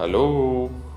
Hello.